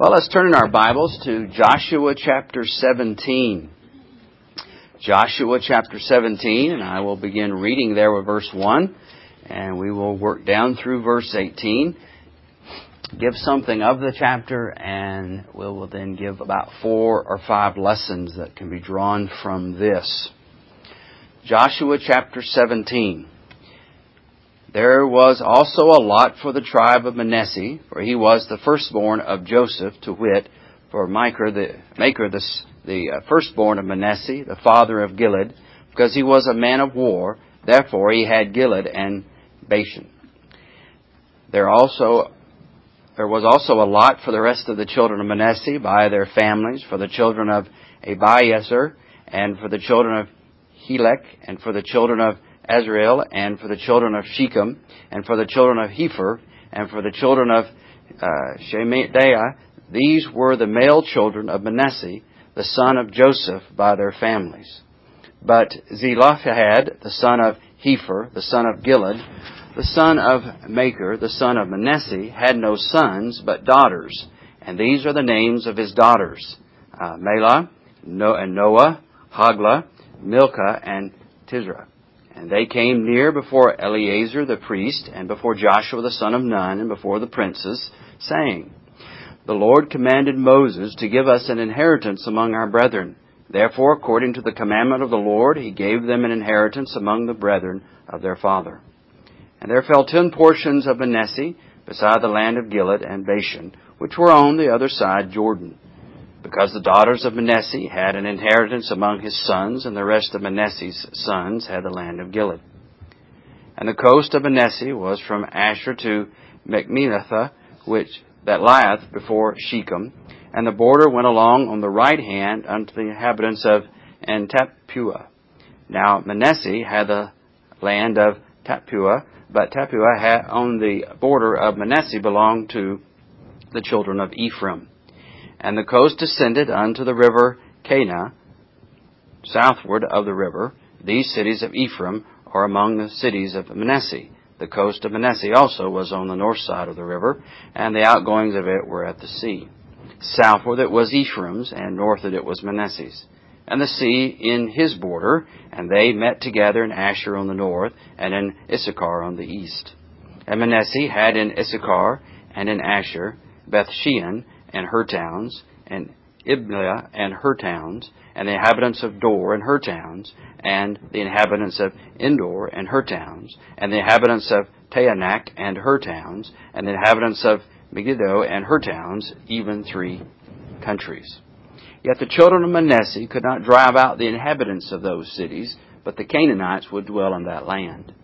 Well, let's turn in our Bibles to Joshua chapter 17. Joshua chapter 17, and I will begin reading there with verse 1, and we will work down through verse 18, give something of the chapter, and we will then give about four or five lessons that can be drawn from this. Joshua chapter 17. There was also a lot for the tribe of Manasseh, for he was the firstborn of Joseph, to wit, for Machir the Machir the, the uh, firstborn of Manasseh, the father of Gilead, because he was a man of war. Therefore he had Gilead and Bashan. There also there was also a lot for the rest of the children of Manasseh by their families, for the children of Abiezer, and for the children of Helek, and for the children of Asriel, and for the children of Shechem, and for the children of Hepher, and for the children of uh, Shemaiah. These were the male children of Manasseh, the son of Joseph, by their families. But Zelophehad, the son of Hepher, the son of Gilead, the son of Machir, the son of Manasseh, had no sons, but daughters. And these are the names of his daughters, uh, and Noah, Hoglah, Milcah, and Tirzah. And they came near before Eleazar the priest, and before Joshua the son of Nun, and before the princes, saying, The Lord commanded Moses to give us an inheritance among our brethren. Therefore, according to the commandment of the Lord, he gave them an inheritance among the brethren of their father. And there fell ten portions of Manasseh, beside the land of Gilead and Bashan, which were on the other side Jordan because the daughters of Manasseh had an inheritance among his sons, and the rest of Manasseh's sons had the land of Gilead. And the coast of Manasseh was from Asher to Machmelathah, which that lieth before Shechem, and the border went along on the right hand unto the inhabitants of En-tappuah. Now Manasseh had the land of Tappuah, but Tappuah had, on the border of Manasseh belonged to the children of Ephraim. And the coast descended unto the river Kanah, southward of the river. These cities of Ephraim are among the cities of Manasseh. The coast of Manasseh also was on the north side of the river, and the outgoings of it were at the sea. Southward it was Ephraim's, and northward it was Manasseh's. And the sea in his border, and they met together in Asher on the north, and in Issachar on the east. And Manasseh had in Issachar and in Asher Bethshean and her towns, and Ibleah and her towns, and the inhabitants of Dor and her towns, and the inhabitants of Endor and her towns, and the inhabitants of Taanach and her towns, and the inhabitants of Megiddo and her towns, even three countries. Yet the children of Manasseh could not drive out the inhabitants of those cities, but the Canaanites would dwell in that land.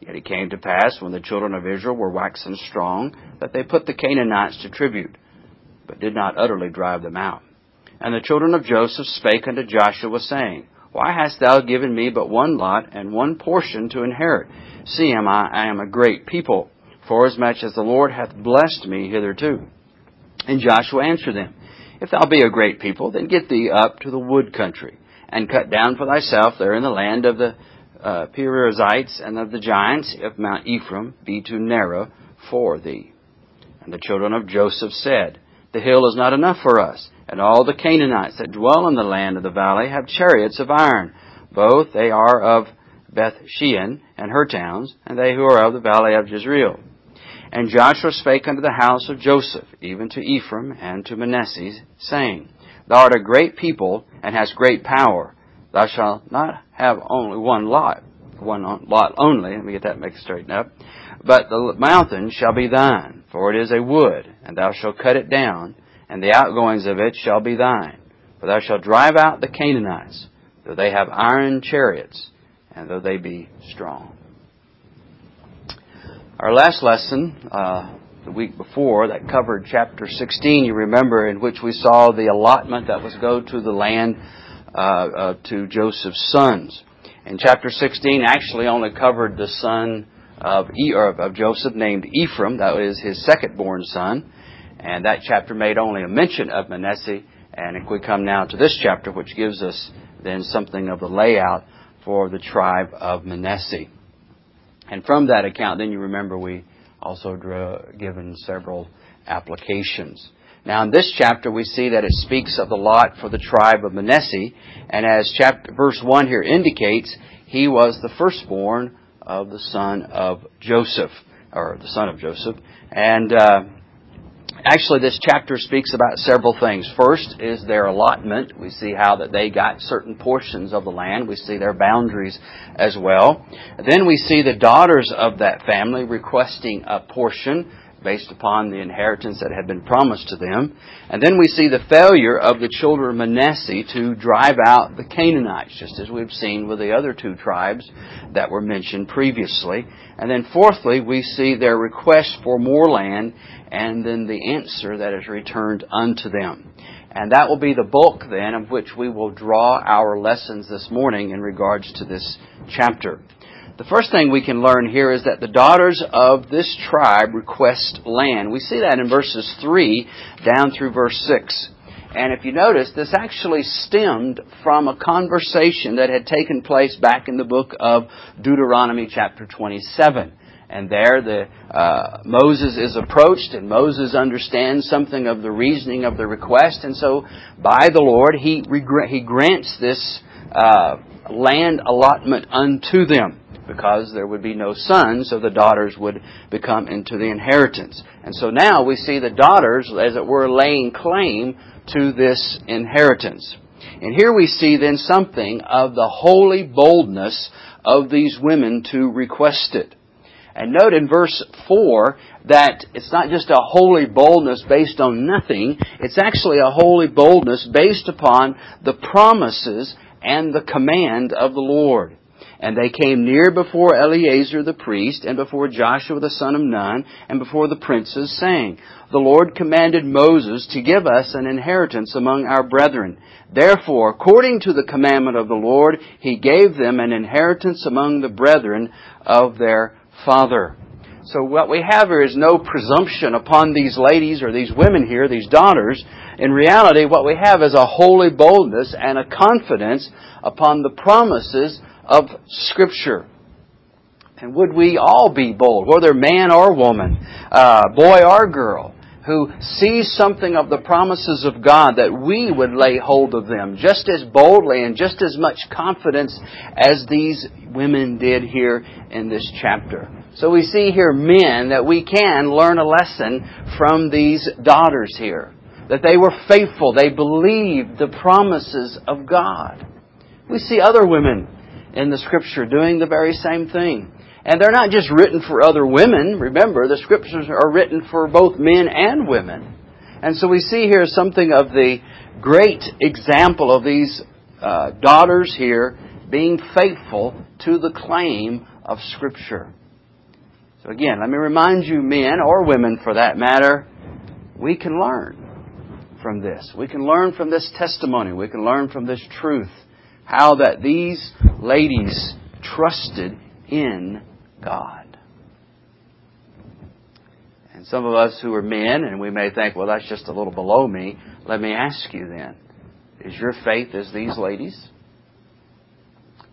Yet it came to pass, when the children of Israel were waxen strong, that they put the Canaanites to tribute but did not utterly drive them out. And the children of Joseph spake unto Joshua, saying, Why hast thou given me but one lot and one portion to inherit? See, am I, I am a great people, forasmuch as the Lord hath blessed me hitherto. And Joshua answered them, If thou be a great people, then get thee up to the wood country, and cut down for thyself there in the land of the uh, Perizzites and of the giants if Mount Ephraim be too narrow for thee. And the children of Joseph said, the hill is not enough for us. And all the Canaanites that dwell in the land of the valley have chariots of iron. Both they are of Beth Shean and her towns, and they who are of the valley of Jezreel. And Joshua spake unto the house of Joseph, even to Ephraim and to Manasseh, saying, Thou art a great people, and hast great power. Thou shalt not have only one lot, one lot only, let me get that mixed straightened up, but the mountain shall be thine for it is a wood, and thou shalt cut it down, and the outgoings of it shall be thine. For thou shalt drive out the Canaanites, though they have iron chariots, and though they be strong. Our last lesson, uh, the week before, that covered chapter 16, you remember, in which we saw the allotment that was go to the land uh, uh, to Joseph's sons. And chapter 16 actually only covered the son of, of Joseph named Ephraim. That was his second born son. And that chapter made only a mention of Manasseh. And if we come now to this chapter, which gives us then something of the layout for the tribe of Manasseh. And from that account, then you remember we also drew, given several applications. Now in this chapter we see that it speaks of the lot for the tribe of Manasseh, and as chapter, verse 1 here indicates, he was the firstborn of the son of Joseph, or the son of Joseph. And uh, actually, this chapter speaks about several things. First is their allotment. We see how that they got certain portions of the land. We see their boundaries as well. Then we see the daughters of that family requesting a portion based upon the inheritance that had been promised to them. And then we see the failure of the children of Manasseh to drive out the Canaanites, just as we've seen with the other two tribes that were mentioned previously. And then fourthly, we see their request for more land and then the answer that is returned unto them. And that will be the bulk then of which we will draw our lessons this morning in regards to this chapter. The first thing we can learn here is that the daughters of this tribe request land. We see that in verses 3 down through verse 6. And if you notice, this actually stemmed from a conversation that had taken place back in the book of Deuteronomy chapter 27. And there the, uh, Moses is approached and Moses understands something of the reasoning of the request. And so by the Lord, he, he grants this, uh, land allotment unto them because there would be no sons, so the daughters would become into the inheritance. And so now we see the daughters, as it were, laying claim to this inheritance. And here we see then something of the holy boldness of these women to request it. And note in verse 4 that it's not just a holy boldness based on nothing, it's actually a holy boldness based upon the promises and the command of the Lord. And they came near before Eleazar the priest, and before Joshua the son of Nun, and before the princes, saying, The Lord commanded Moses to give us an inheritance among our brethren. Therefore, according to the commandment of the Lord, he gave them an inheritance among the brethren of their father. So what we have here is no presumption upon these ladies or these women here, these daughters. In reality, what we have is a holy boldness and a confidence upon the promises of Scripture. And would we all be bold, whether man or woman, uh, boy or girl, who sees something of the promises of God, that we would lay hold of them just as boldly and just as much confidence as these women did here in this chapter. So we see here men that we can learn a lesson from these daughters here. That they were faithful. They believed the promises of God. We see other women in the scripture doing the very same thing. And they're not just written for other women. Remember, the scriptures are written for both men and women. And so we see here something of the great example of these uh, daughters here being faithful to the claim of Scripture. So again, let me remind you, men or women for that matter, we can learn from this. We can learn from this testimony. We can learn from this truth how that these ladies trusted in God. And some of us who are men, and we may think, well, that's just a little below me. Let me ask you then, is your faith as these ladies?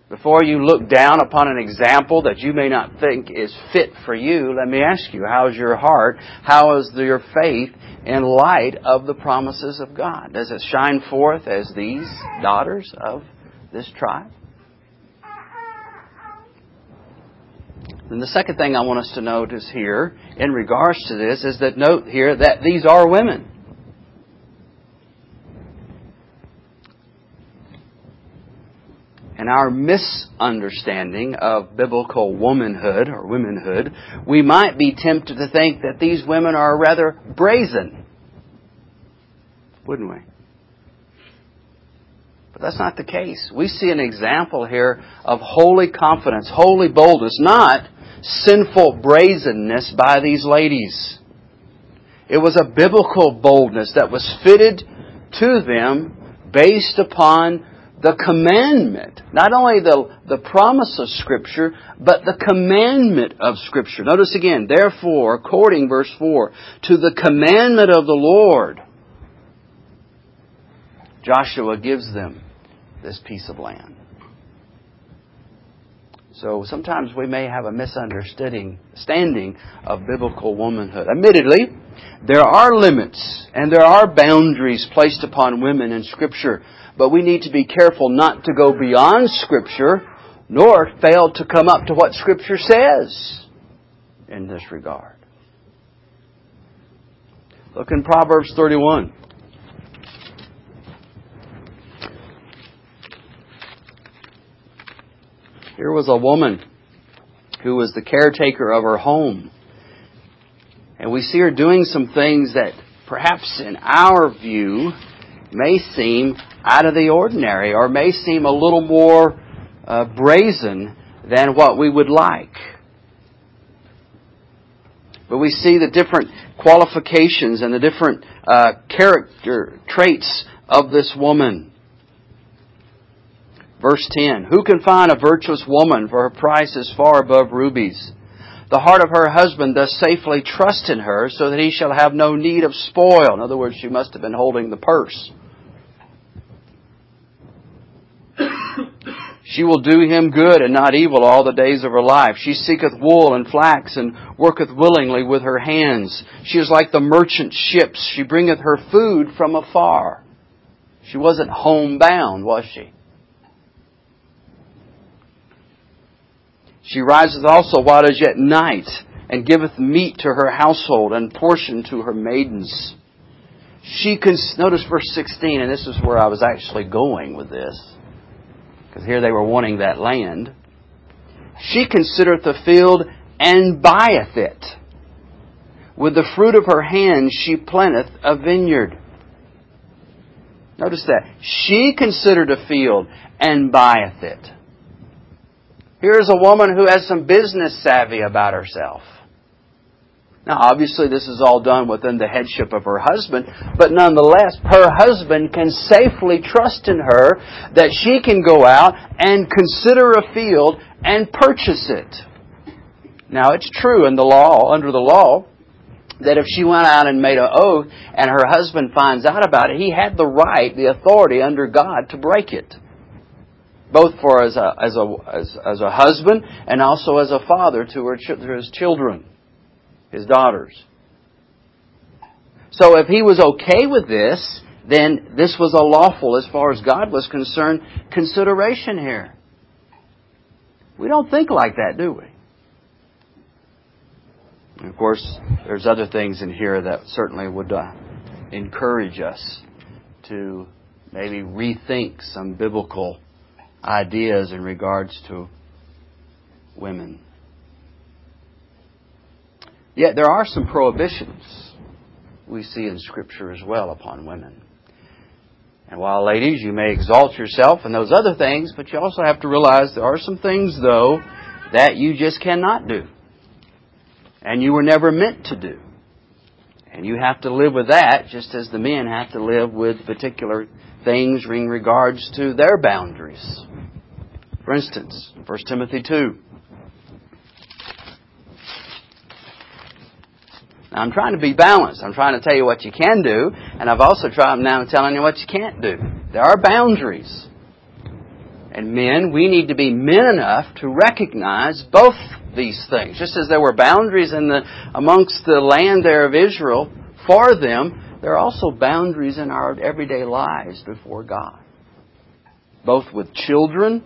Before you look down upon an example that you may not think is fit for you, let me ask you, how is your heart? How is your faith in light of the promises of God? Does it shine forth as these daughters of this tribe? Then the second thing I want us to notice here in regards to this is that note here that these are women. In our misunderstanding of biblical womanhood or womanhood, we might be tempted to think that these women are rather brazen. Wouldn't we? But that's not the case. We see an example here of holy confidence, holy boldness, not sinful brazenness by these ladies. It was a biblical boldness that was fitted to them based upon the commandment. Not only the, the promise of Scripture, but the commandment of Scripture. Notice again, therefore, according, verse 4, to the commandment of the Lord, Joshua gives them this piece of land. So sometimes we may have a misunderstanding standing of biblical womanhood. Admittedly, there are limits and there are boundaries placed upon women in Scripture, but we need to be careful not to go beyond Scripture nor fail to come up to what Scripture says in this regard. Look in Proverbs 31. Here was a woman who was the caretaker of her home. And we see her doing some things that perhaps in our view may seem out of the ordinary or may seem a little more uh, brazen than what we would like. But we see the different qualifications and the different uh, character traits of this woman. Verse 10 Who can find a virtuous woman, for her price is far above rubies? The heart of her husband does safely trust in her, so that he shall have no need of spoil. In other words, she must have been holding the purse. She will do him good and not evil all the days of her life. She seeketh wool and flax and worketh willingly with her hands. She is like the merchant ships. She bringeth her food from afar. She wasn't homebound, was she? She riseth also while it is yet night, and giveth meat to her household, and portion to her maidens. She cons- notice verse 16, and this is where I was actually going with this, because here they were wanting that land. She considereth the field and buyeth it. With the fruit of her hand she planteth a vineyard. Notice that. She considered a field and buyeth it. Here's a woman who has some business savvy about herself. Now, obviously, this is all done within the headship of her husband, but nonetheless, her husband can safely trust in her that she can go out and consider a field and purchase it. Now, it's true in the law, under the law, that if she went out and made an oath and her husband finds out about it, he had the right, the authority under God to break it both for as a, as a, as, as a husband and also as a father to, her, to his children, his daughters. So if he was okay with this, then this was a lawful, as far as God was concerned, consideration here. We don't think like that, do we? And of course, there's other things in here that certainly would uh, encourage us to maybe rethink some biblical ideas in regards to women. Yet there are some prohibitions we see in Scripture as well upon women. And while, ladies, you may exalt yourself and those other things, but you also have to realize there are some things, though, that you just cannot do. And you were never meant to do. And you have to live with that just as the men have to live with particular things in regards to their boundaries. For instance, 1 Timothy 2. Now, I'm trying to be balanced. I'm trying to tell you what you can do, and I've also tried now telling you what you can't do. There are boundaries. And men, we need to be men enough to recognize both these things. Just as there were boundaries in the, amongst the land there of Israel for them, there are also boundaries in our everyday lives before God. Both with children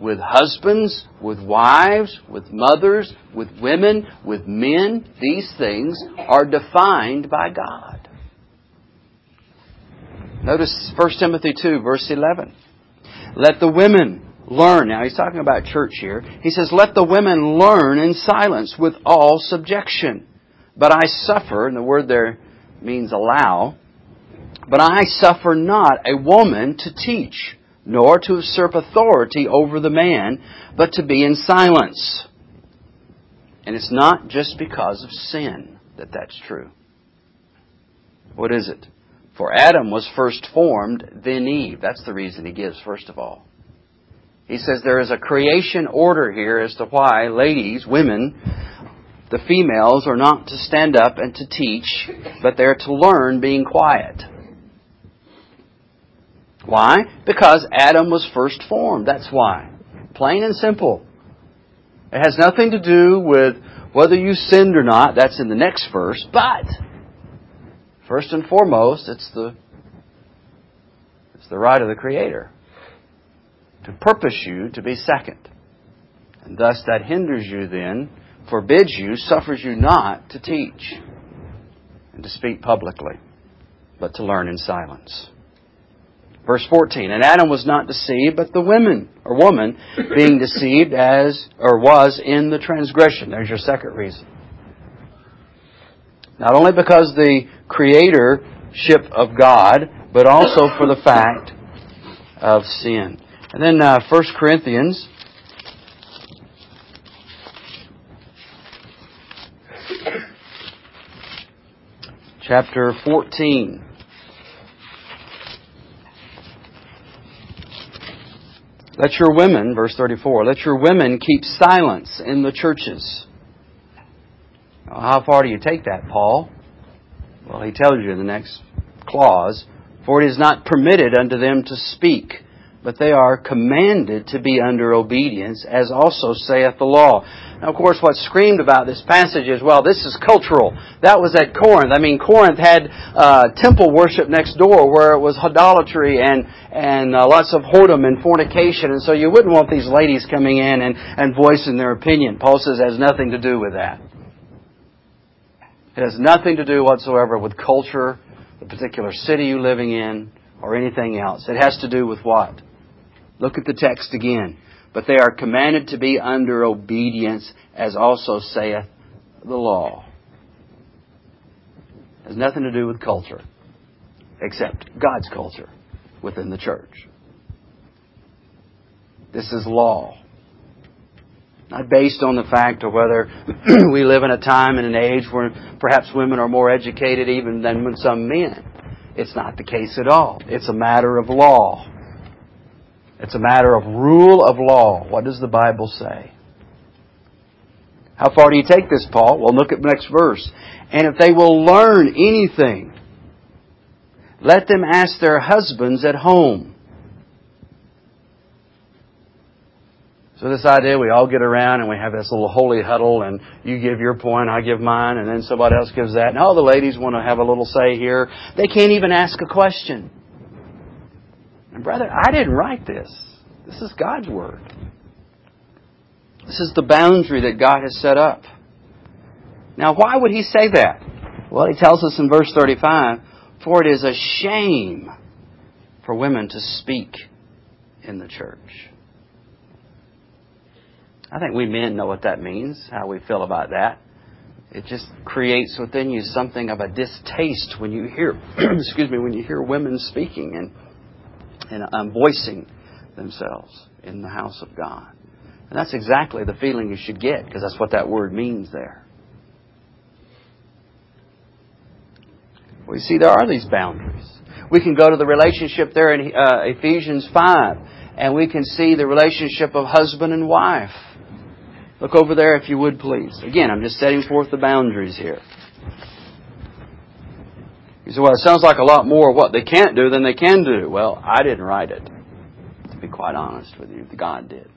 with husbands, with wives, with mothers, with women, with men. These things are defined by God. Notice 1 Timothy 2, verse 11. Let the women learn. Now he's talking about church here. He says, Let the women learn in silence with all subjection. But I suffer, and the word there means allow, but I suffer not a woman to teach nor to usurp authority over the man, but to be in silence. And it's not just because of sin that that's true. What is it? For Adam was first formed, then Eve. That's the reason he gives, first of all. He says there is a creation order here as to why ladies, women, the females are not to stand up and to teach, but they're to learn being quiet. Why? Because Adam was first formed. That's why. Plain and simple. It has nothing to do with whether you sinned or not. That's in the next verse. But, first and foremost, it's the, it's the right of the Creator to purpose you to be second. And thus that hinders you then, forbids you, suffers you not to teach and to speak publicly, but to learn in silence. Verse 14, and Adam was not deceived, but the women, or woman, being deceived as, or was in the transgression. There's your second reason. Not only because the creatorship of God, but also for the fact of sin. And then uh, 1 Corinthians chapter 14. Let your women, verse 34, let your women keep silence in the churches. Now, how far do you take that, Paul? Well, he tells you in the next clause, for it is not permitted unto them to speak but they are commanded to be under obedience, as also saith the law. Now, of course, what's screamed about this passage is, well, this is cultural. That was at Corinth. I mean, Corinth had uh, temple worship next door where it was idolatry and and uh, lots of whoredom and fornication, and so you wouldn't want these ladies coming in and, and voicing their opinion. Paul says it has nothing to do with that. It has nothing to do whatsoever with culture, the particular city you're living in, or anything else. It has to do with what? Look at the text again. But they are commanded to be under obedience, as also saith the law. It has nothing to do with culture, except God's culture within the church. This is law. Not based on the fact of whether we live in a time and an age where perhaps women are more educated even than some men. It's not the case at all. It's a matter of law. It's a matter of rule of law. What does the Bible say? How far do you take this, Paul? Well, look at the next verse. And if they will learn anything, let them ask their husbands at home. So this idea, we all get around and we have this little holy huddle and you give your point, I give mine, and then somebody else gives that. And all the ladies want to have a little say here. They can't even ask a question. And brother, I didn't write this. This is God's Word. This is the boundary that God has set up. Now, why would He say that? Well, He tells us in verse 35 For it is a shame for women to speak in the church. I think we men know what that means, how we feel about that. It just creates within you something of a distaste when you hear, excuse me, when you hear women speaking and and um, voicing themselves in the house of God. And that's exactly the feeling you should get because that's what that word means there. We see there are these boundaries. We can go to the relationship there in uh, Ephesians 5 and we can see the relationship of husband and wife. Look over there if you would please. Again, I'm just setting forth the boundaries here. You say, well, it sounds like a lot more what they can't do than they can do. Well, I didn't write it. To be quite honest with you, God did.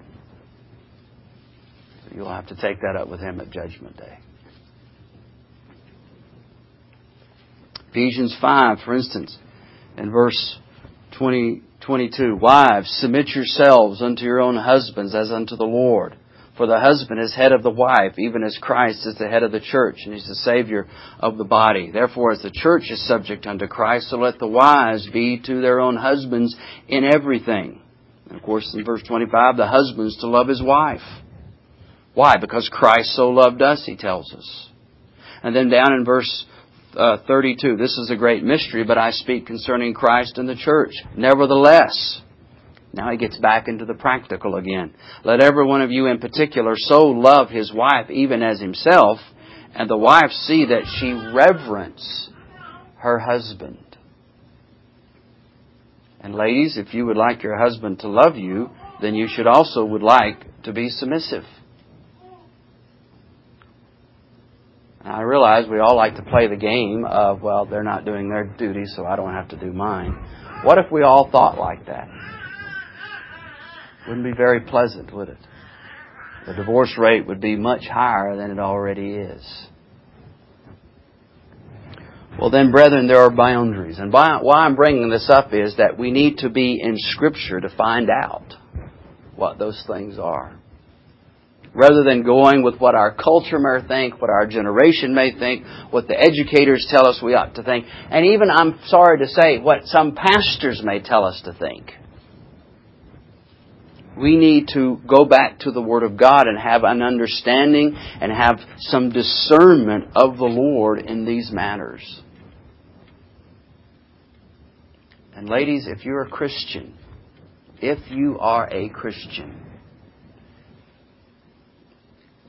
So you'll have to take that up with Him at Judgment Day. Ephesians 5, for instance, in verse 20, 22, Wives, submit yourselves unto your own husbands as unto the Lord. For the husband is head of the wife, even as Christ is the head of the church, and he's the Savior of the body. Therefore, as the church is subject unto Christ, so let the wives be to their own husbands in everything. And of course, in verse 25, the husband's to love his wife. Why? Because Christ so loved us, he tells us. And then down in verse uh, 32, this is a great mystery, but I speak concerning Christ and the church. Nevertheless, now he gets back into the practical again. Let every one of you in particular so love his wife even as himself, and the wife see that she reverence her husband. And ladies, if you would like your husband to love you, then you should also would like to be submissive. I realize we all like to play the game of, well, they're not doing their duty, so I don't have to do mine. What if we all thought like that? Wouldn't be very pleasant, would it? the divorce rate would be much higher than it already is. Well then, brethren, there are boundaries. And why I'm bringing this up is that we need to be in Scripture to find out what those things are. Rather than going with what our culture may think, what our generation may think, what the educators tell us we ought to think, and even, I'm sorry to say, what some pastors may tell us to think. We need to go back to the Word of God and have an understanding and have some discernment of the Lord in these matters. And ladies, if you're a Christian, if you are a Christian,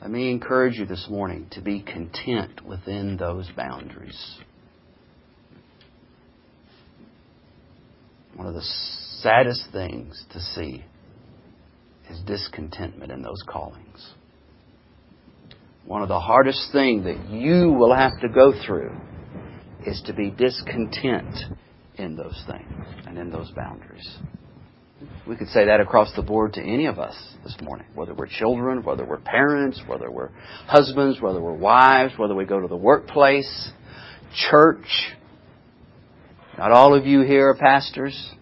let me encourage you this morning to be content within those boundaries. One of the saddest things to see is discontentment in those callings. One of the hardest things that you will have to go through is to be discontent in those things and in those boundaries. We could say that across the board to any of us this morning, whether we're children, whether we're parents, whether we're husbands, whether we're wives, whether we go to the workplace, church. Not all of you here are pastors.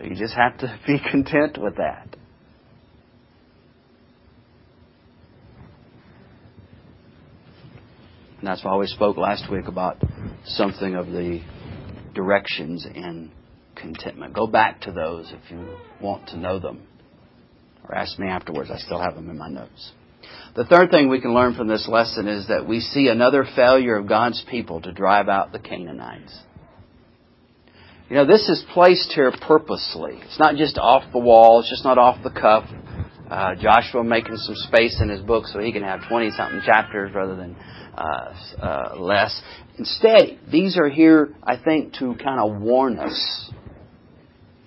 So you just have to be content with that. And that's why we spoke last week about something of the directions in contentment. Go back to those if you want to know them. Or ask me afterwards. I still have them in my notes. The third thing we can learn from this lesson is that we see another failure of God's people to drive out the Canaanites. You know, this is placed here purposely. It's not just off the wall. It's just not off the cuff. Uh, Joshua making some space in his book so he can have 20 something chapters rather than uh, uh, less. Instead, these are here, I think, to kind of warn us.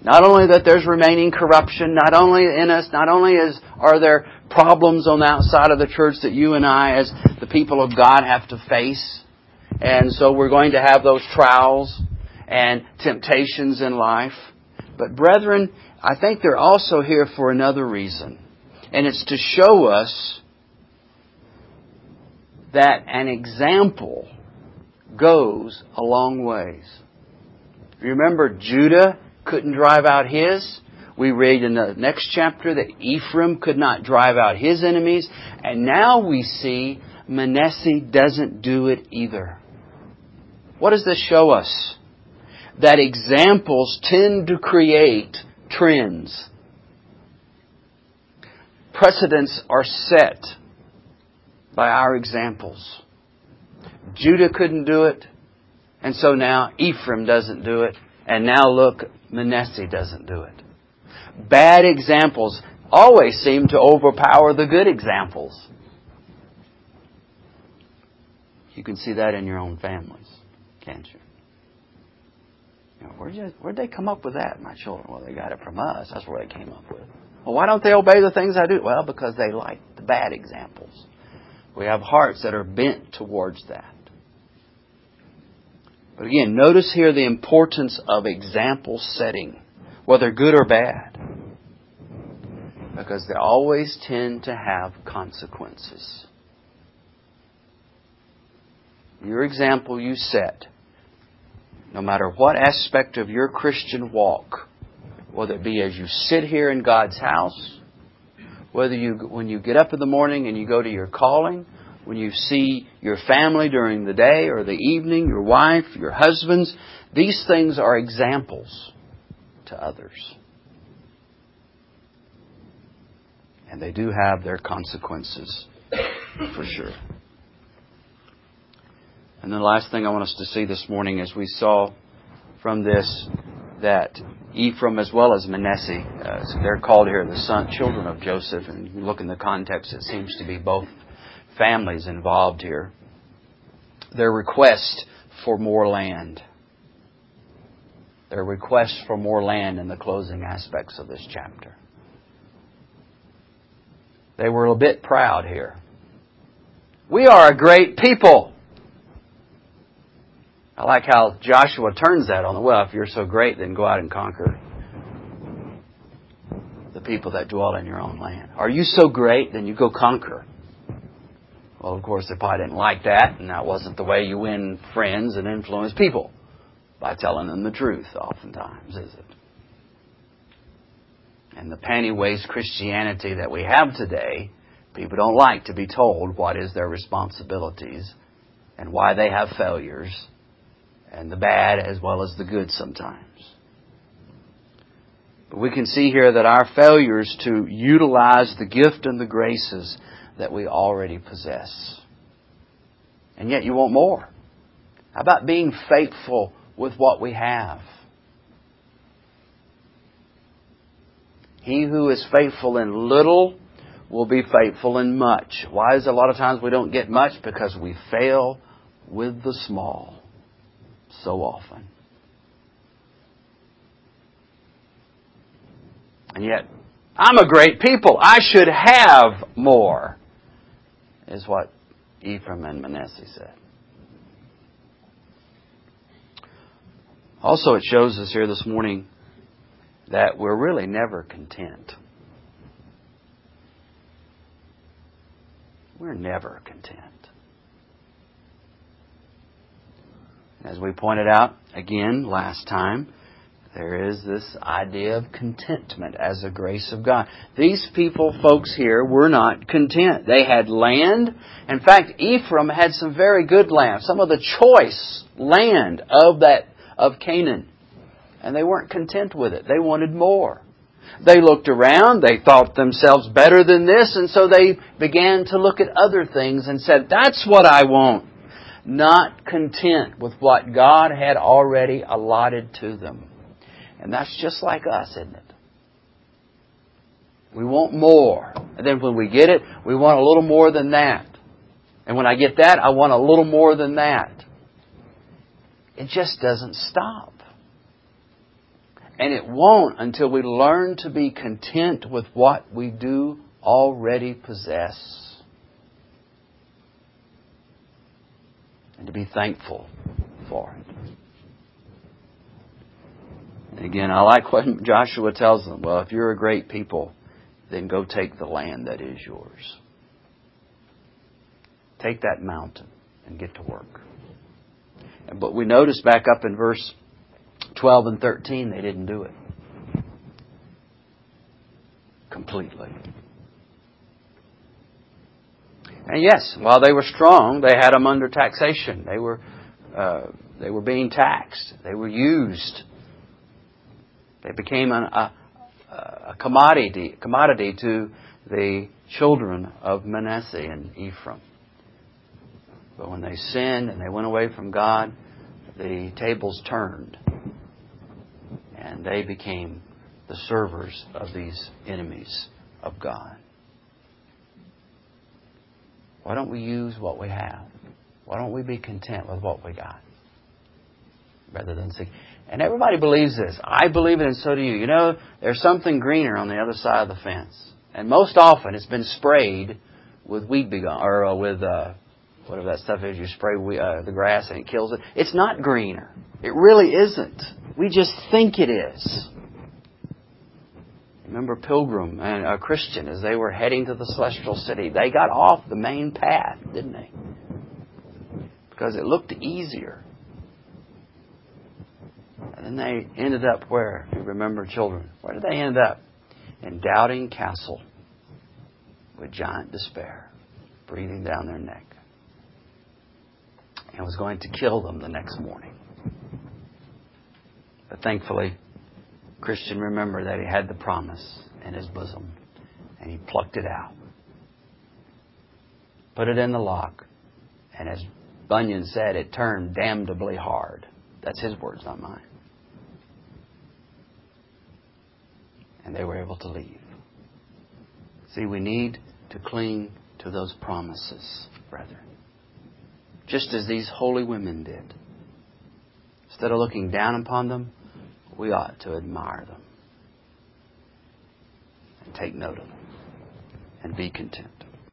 Not only that there's remaining corruption, not only in us, not only is, are there problems on the outside of the church that you and I, as the people of God, have to face. And so we're going to have those trials and temptations in life. But brethren, I think they're also here for another reason. And it's to show us that an example goes a long ways. Remember, Judah couldn't drive out his. We read in the next chapter that Ephraim could not drive out his enemies. And now we see Manasseh doesn't do it either. What does this show us? That examples tend to create trends. Precedents are set by our examples. Judah couldn't do it, and so now Ephraim doesn't do it, and now look, Manasseh doesn't do it. Bad examples always seem to overpower the good examples. You can see that in your own families, can't you? You know, where'd, you, where'd they come up with that, my children? Well, they got it from us. That's where they came up with. Well, why don't they obey the things I do? Well, because they like the bad examples. We have hearts that are bent towards that. But again, notice here the importance of example setting, whether good or bad. Because they always tend to have consequences. Your example you set no matter what aspect of your Christian walk, whether it be as you sit here in God's house, whether you, when you get up in the morning and you go to your calling, when you see your family during the day or the evening, your wife, your husbands, these things are examples to others. And they do have their consequences, for sure. And the last thing I want us to see this morning is we saw from this that Ephraim as well as Manasseh, uh, they're called here the son, children of Joseph, and look in the context, it seems to be both families involved here. Their request for more land. Their request for more land in the closing aspects of this chapter. They were a bit proud here. We are a great people. I like how Joshua turns that on the well. If you're so great, then go out and conquer the people that dwell in your own land. Are you so great? Then you go conquer. Well, of course, they probably didn't like that, and that wasn't the way you win friends and influence people by telling them the truth, oftentimes, is it? And the panty waist Christianity that we have today, people don't like to be told what is their responsibilities and why they have failures, and the bad as well as the good sometimes. But we can see here that our failures to utilize the gift and the graces that we already possess. And yet you want more. How about being faithful with what we have? He who is faithful in little will be faithful in much. Why is a lot of times we don't get much? Because we fail with the small so often. And yet, I'm a great people. I should have more, is what Ephraim and Manasseh said. Also, it shows us here this morning that we're really never content. We're never content. As we pointed out again last time, there is this idea of contentment as a grace of God. These people, folks here, were not content. They had land. In fact, Ephraim had some very good land, some of the choice land of that of Canaan. And they weren't content with it. They wanted more. They looked around, they thought themselves better than this, and so they began to look at other things and said, That's what I want. Not content with what God had already allotted to them. And that's just like us, isn't it? We want more. And then when we get it, we want a little more than that. And when I get that, I want a little more than that. It just doesn't stop. And it won't until we learn to be content with what we do already possess. And to be thankful for it. Again, I like what Joshua tells them. Well, if you're a great people, then go take the land that is yours. Take that mountain and get to work. But we notice back up in verse 12 and 13, they didn't do it. Completely. And yes, while they were strong, they had them under taxation. They were, uh, they were being taxed. They were used they became an, a, a commodity, commodity to the children of Manasseh and Ephraim. But when they sinned and they went away from God, the tables turned. And they became the servers of these enemies of God. Why don't we use what we have? Why don't we be content with what we got? Rather than seek. And everybody believes this. I believe it, and so do you. You know, there's something greener on the other side of the fence, and most often it's been sprayed with weed begone or uh, with uh, whatever that stuff is. You spray we, uh, the grass and it kills it. It's not greener. It really isn't. We just think it is. Remember Pilgrim and a Christian as they were heading to the celestial city. They got off the main path, didn't they? Because it looked easier. And they ended up where? You remember children. Where did they end up? In Doubting Castle with giant despair breathing down their neck. And was going to kill them the next morning. But thankfully, Christian remembered that he had the promise in his bosom and he plucked it out. Put it in the lock. And as Bunyan said, it turned damnably hard. That's his words, not mine. and they were able to leave. See, we need to cling to those promises, brethren. Just as these holy women did. Instead of looking down upon them, we ought to admire them and take note of them and be content.